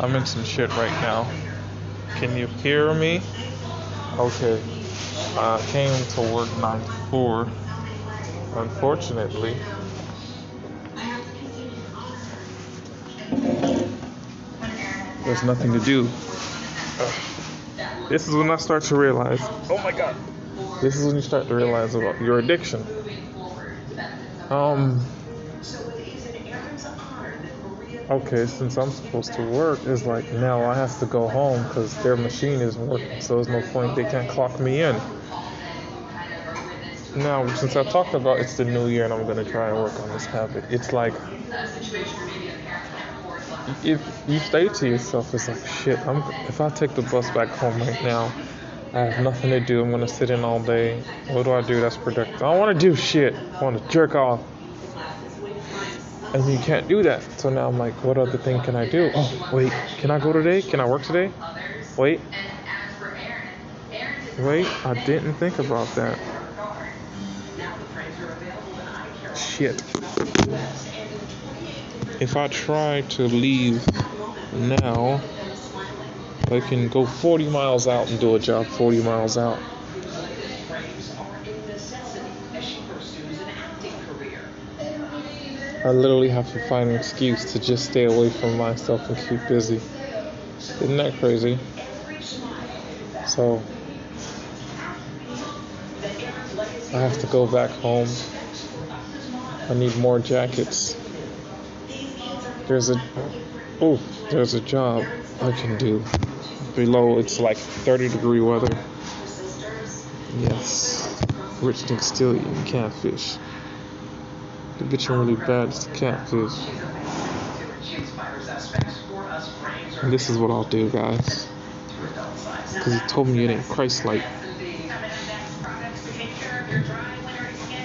I'm in some shit right now. Can you hear me? Okay. I came to work 9 to 4. Unfortunately, there's nothing to do. This is when I start to realize, oh my god, this is when you start to realize about your addiction. Um, okay, since I'm supposed to work, it's like now I have to go home because their machine isn't working, so there's no point, they can't clock me in. Now, since I talked about it's the new year and I'm gonna try and work on this habit, it's like if you say to yourself, it's like shit. I'm if I take the bus back home right now, I have nothing to do. I'm gonna sit in all day. What do I do that's productive? I want to do shit. I want to jerk off. And you can't do that. So now I'm like, what other thing can I do? Oh, wait, can I go today? Can I work today? Wait. Wait, I didn't think about that. Shit. If I try to leave now, I can go 40 miles out and do a job 40 miles out. I literally have to find an excuse to just stay away from myself and keep busy. Isn't that crazy? So, I have to go back home. I need more jackets. There's a oh, there's a job I can do. Below it's like 30 degree weather. Yes. Rich niggas still eating catfish. The bitch really bad catfish. And this is what I'll do, guys. Because he told me it ain't Christ like.